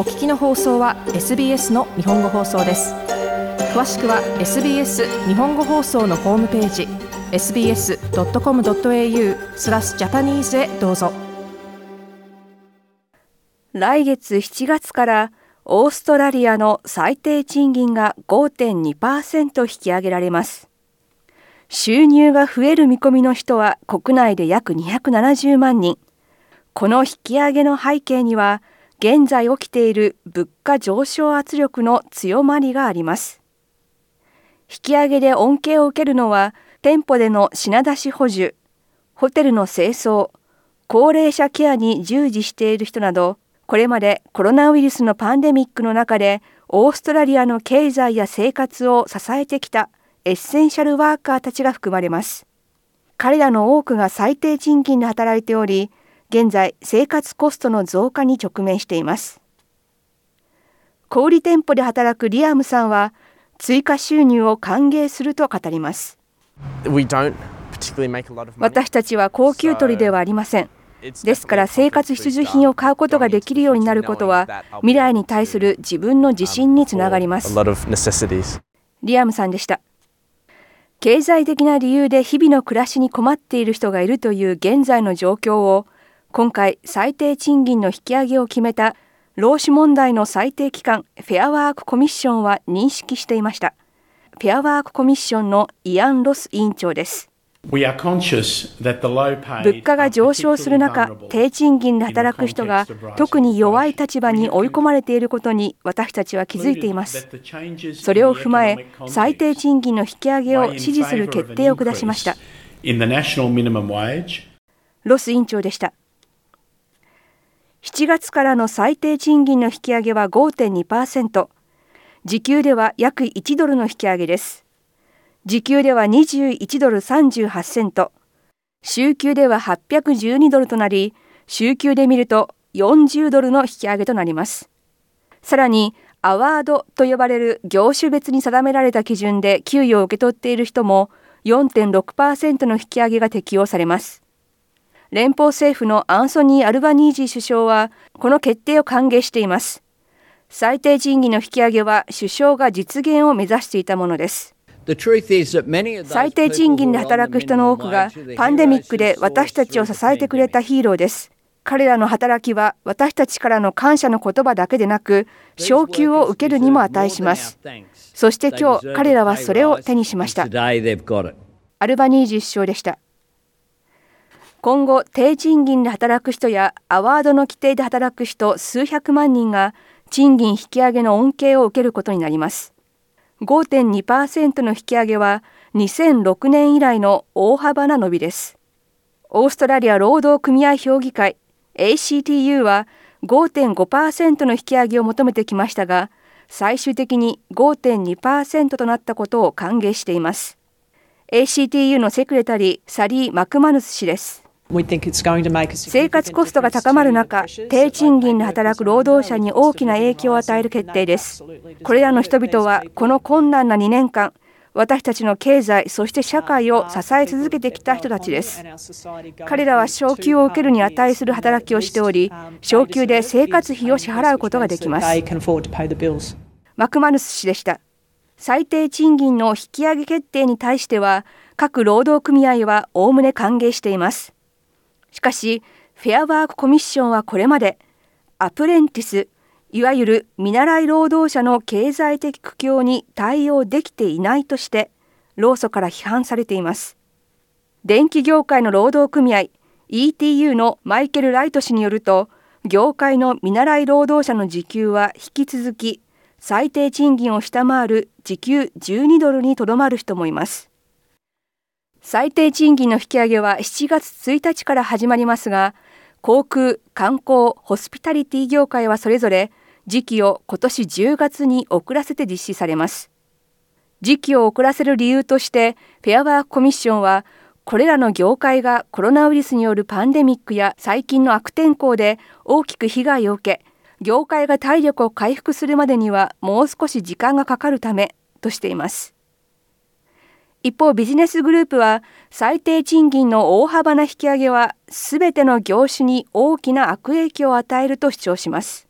お聞きの放送は SBS の日本語放送です。詳しくは SBS 日本語放送のホームページ sbs.com.au スラスジャパニーズへどうぞ。来月7月からオーストラリアの最低賃金が5.2%引き上げられます。収入が増える見込みの人は国内で約270万人。この引き上げの背景には現在起きている物価上昇圧力の強まりがあります。引き上げで恩恵を受けるのは店舗での品出し補充ホテルの清掃高齢者ケアに従事している人などこれまでコロナウイルスのパンデミックの中でオーストラリアの経済や生活を支えてきたエッセンシャルワーカーたちが含まれます。彼らの多くが最低賃金で働いており現在生活コストの増加に直面しています。小売店舗で働くリアムさんは追加収入を歓迎すると語ります。私たちは高級取りではありません。ですから生活必需品を買うことができるようになることは未来に対する自分の自信につながります。リアムさんでした。経済的な理由で日々の暮らしに困っている人がいるという現在の状況を今回最低賃金の引き上げを決めた労使問題の最低機関フェアワークコミッションは認識していましたフェアワークコミッションのイアン・ロス委員長です物価が上昇する中、低賃金で働く人が特に弱い立場に追い込まれていることに私たちは気づいています。それを踏まえ、最低賃金の引き上げを支持する決定を下しました。ロス委員長でした。7月からの最低賃金の引き上げは5.2%、時給では約1ドルの引き上げです。時給では21ドル38セント、週給では812ドルとなり、週給で見ると40ドルの引き上げとなります。さらに、アワードと呼ばれる業種別に定められた基準で給与を受け取っている人も4.6%の引き上げが適用されます。連邦政府のアンソニー・アルバニージー首相はこの決定を歓迎しています。最低賃金の引き上げは首相が実現を目指していたものです。最低賃金で働く人の多くがパンデミックで私たちを支えてくれたヒーローです。彼らの働きは私たちからの感謝の言葉だけでなく昇給を受けるにも値します。そして今日彼らはそれを手にしました。アルバニージ首相でした。今後低賃金で働く人やアワードの規定で働く人数百万人が賃金引き上げの恩恵を受けることになります。5.2%の引き上げは2006年以来の大幅な伸びです。オーストラリア労働組合評議会 ACTU は5.5%の引き上げを求めてきましたが、最終的に5.2%となったことを歓迎しています。ACTU のセクレタリー、サリー・マクマヌス氏です。生活コストが高まる中、低賃金で働く労働者に大きな影響を与える決定です。これらの人々は、この困難な2年間、私たちの経済、そして社会を支え続けてきた人たちです。彼らは昇給を受けるに値する働きをしており、昇給で生活費を支払うことができます。マクマヌス氏でした。最低賃金の引き上げ決定に対しては、各労働組合はおおむね歓迎しています。しかし、フェアワークコミッションはこれまで、アプレンティス、いわゆる見習い労働者の経済的苦境に対応できていないとして、労組から批判されています。電気業界の労働組合 ETU のマイケル・ライト氏によると、業界の見習い労働者の時給は引き続き最低賃金を下回る時給12ドルにとどまる人もいます。最低賃金の引き上げは7月1日から始まりますが、航空、観光、ホスピタリティ業界はそれぞれ時期を今年10月に遅らせて実施されます。時期を遅らせる理由として、フェアワークコミッションは、これらの業界がコロナウイルスによるパンデミックや最近の悪天候で大きく被害を受け、業界が体力を回復するまでにはもう少し時間がかかるためとしています。一方ビジネスグループは最低賃金の大幅な引き上げはすべての業種に大きな悪影響を与えると主張します。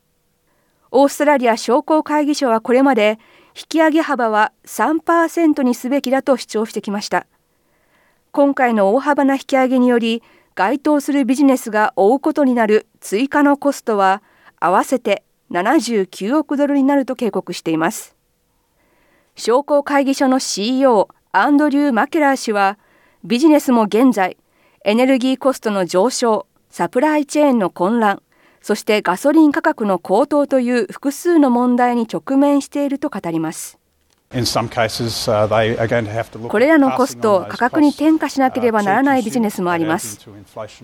オーストラリア商工会議所はこれまで引き上げ幅は3%にすべきだと主張してきました。今回の大幅な引き上げにより該当するビジネスが負うことになる追加のコストは合わせて79億ドルになると警告しています。商工会議所の CEO アンドリュー・マケラー氏はビジネスも現在エネルギーコストの上昇サプライチェーンの混乱そしてガソリン価格の高騰という複数の問題に直面していると語りますこれらのコストを価格に転嫁しなければならないビジネスもあります。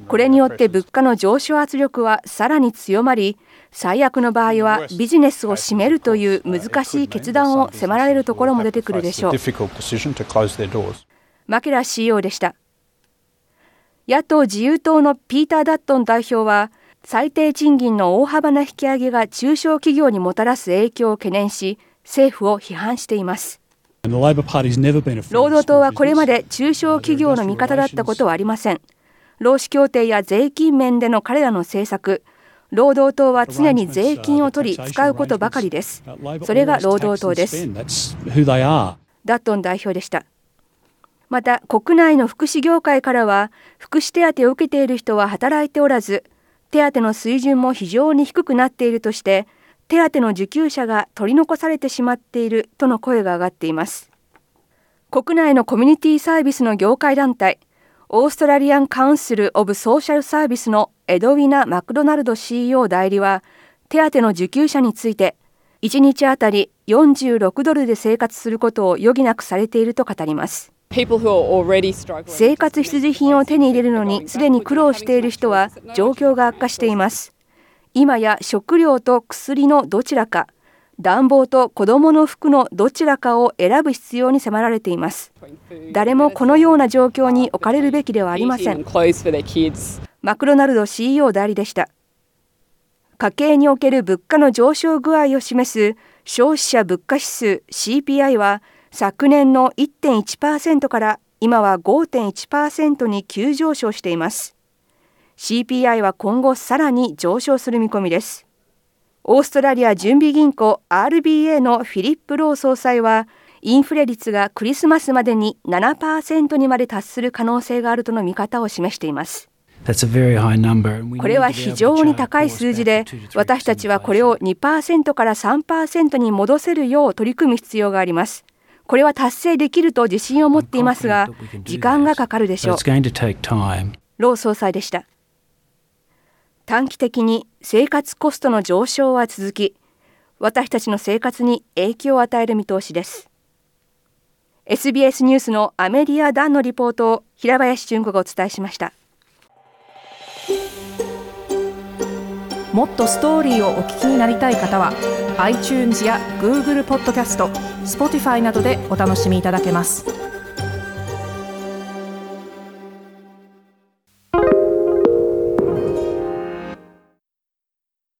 これによって物価の上昇圧力はさらに強まり、最悪の場合はビジネスを閉めるという難しい決断を迫られるところも出てくるでしょう。マケラ CEO でした。野党自由党のピーター・ダットン代表は、最低賃金の大幅な引き上げが中小企業にもたらす影響を懸念し、政府を批判しています労働党はこれまで中小企業の味方だったことはありません労使協定や税金面での彼らの政策労働党は常に税金を取り使うことばかりです。それが労働党です。ダットン代表でした。また国内の福祉業界からは福祉手当を受けている人は働いておらず手当の水準も非常に低くなっているとして手当の受給者が取り残されてしまっているとの声が上がっています。国内のコミュニティサービスの業界団体オーストラリアン・カウンシル・オブ・ソーシャル・サービスのエドウィナ・マクドナルド CEO 代理は手当の受給者について1日あたり46ドルで生活することを余儀なくされていると語ります。生活必需品を手に入れるのにすでに苦労している人は状況が悪化しています。今や食料と薬のどちらか暖房と子どもの服のどちらかを選ぶ必要に迫られています。誰もこのような状況に置かれるべきではありません。マクドナルド CEO 代理でした。家計における物価の上昇具合を示す消費者物価指数 CPI は昨年の1.1%から今は5.1%に急上昇しています。CPI は今後さらに上昇する見込みです。オーストラリア準備銀行 RBA のフィリップ・ロー総裁は、インフレ率がクリスマスまでに7%にまで達する可能性があるとの見方を示しています。これは非常に高い数字で、私たちはこれを2%から3%に戻せるよう取り組む必要があります。これは達成できると自信を持っていますが、時間がかかるでしょう。ロー総裁でした。短期的に生活コストの上昇は続き私たちの生活に影響を与える見通しです。SBS ニュースのアメリア・ダンのリポートを平林純子がお伝えしました。もっとストーリーをお聞きになりたい方は iTunes や Google ポッドキャスト Spotify などでお楽しみいただけます。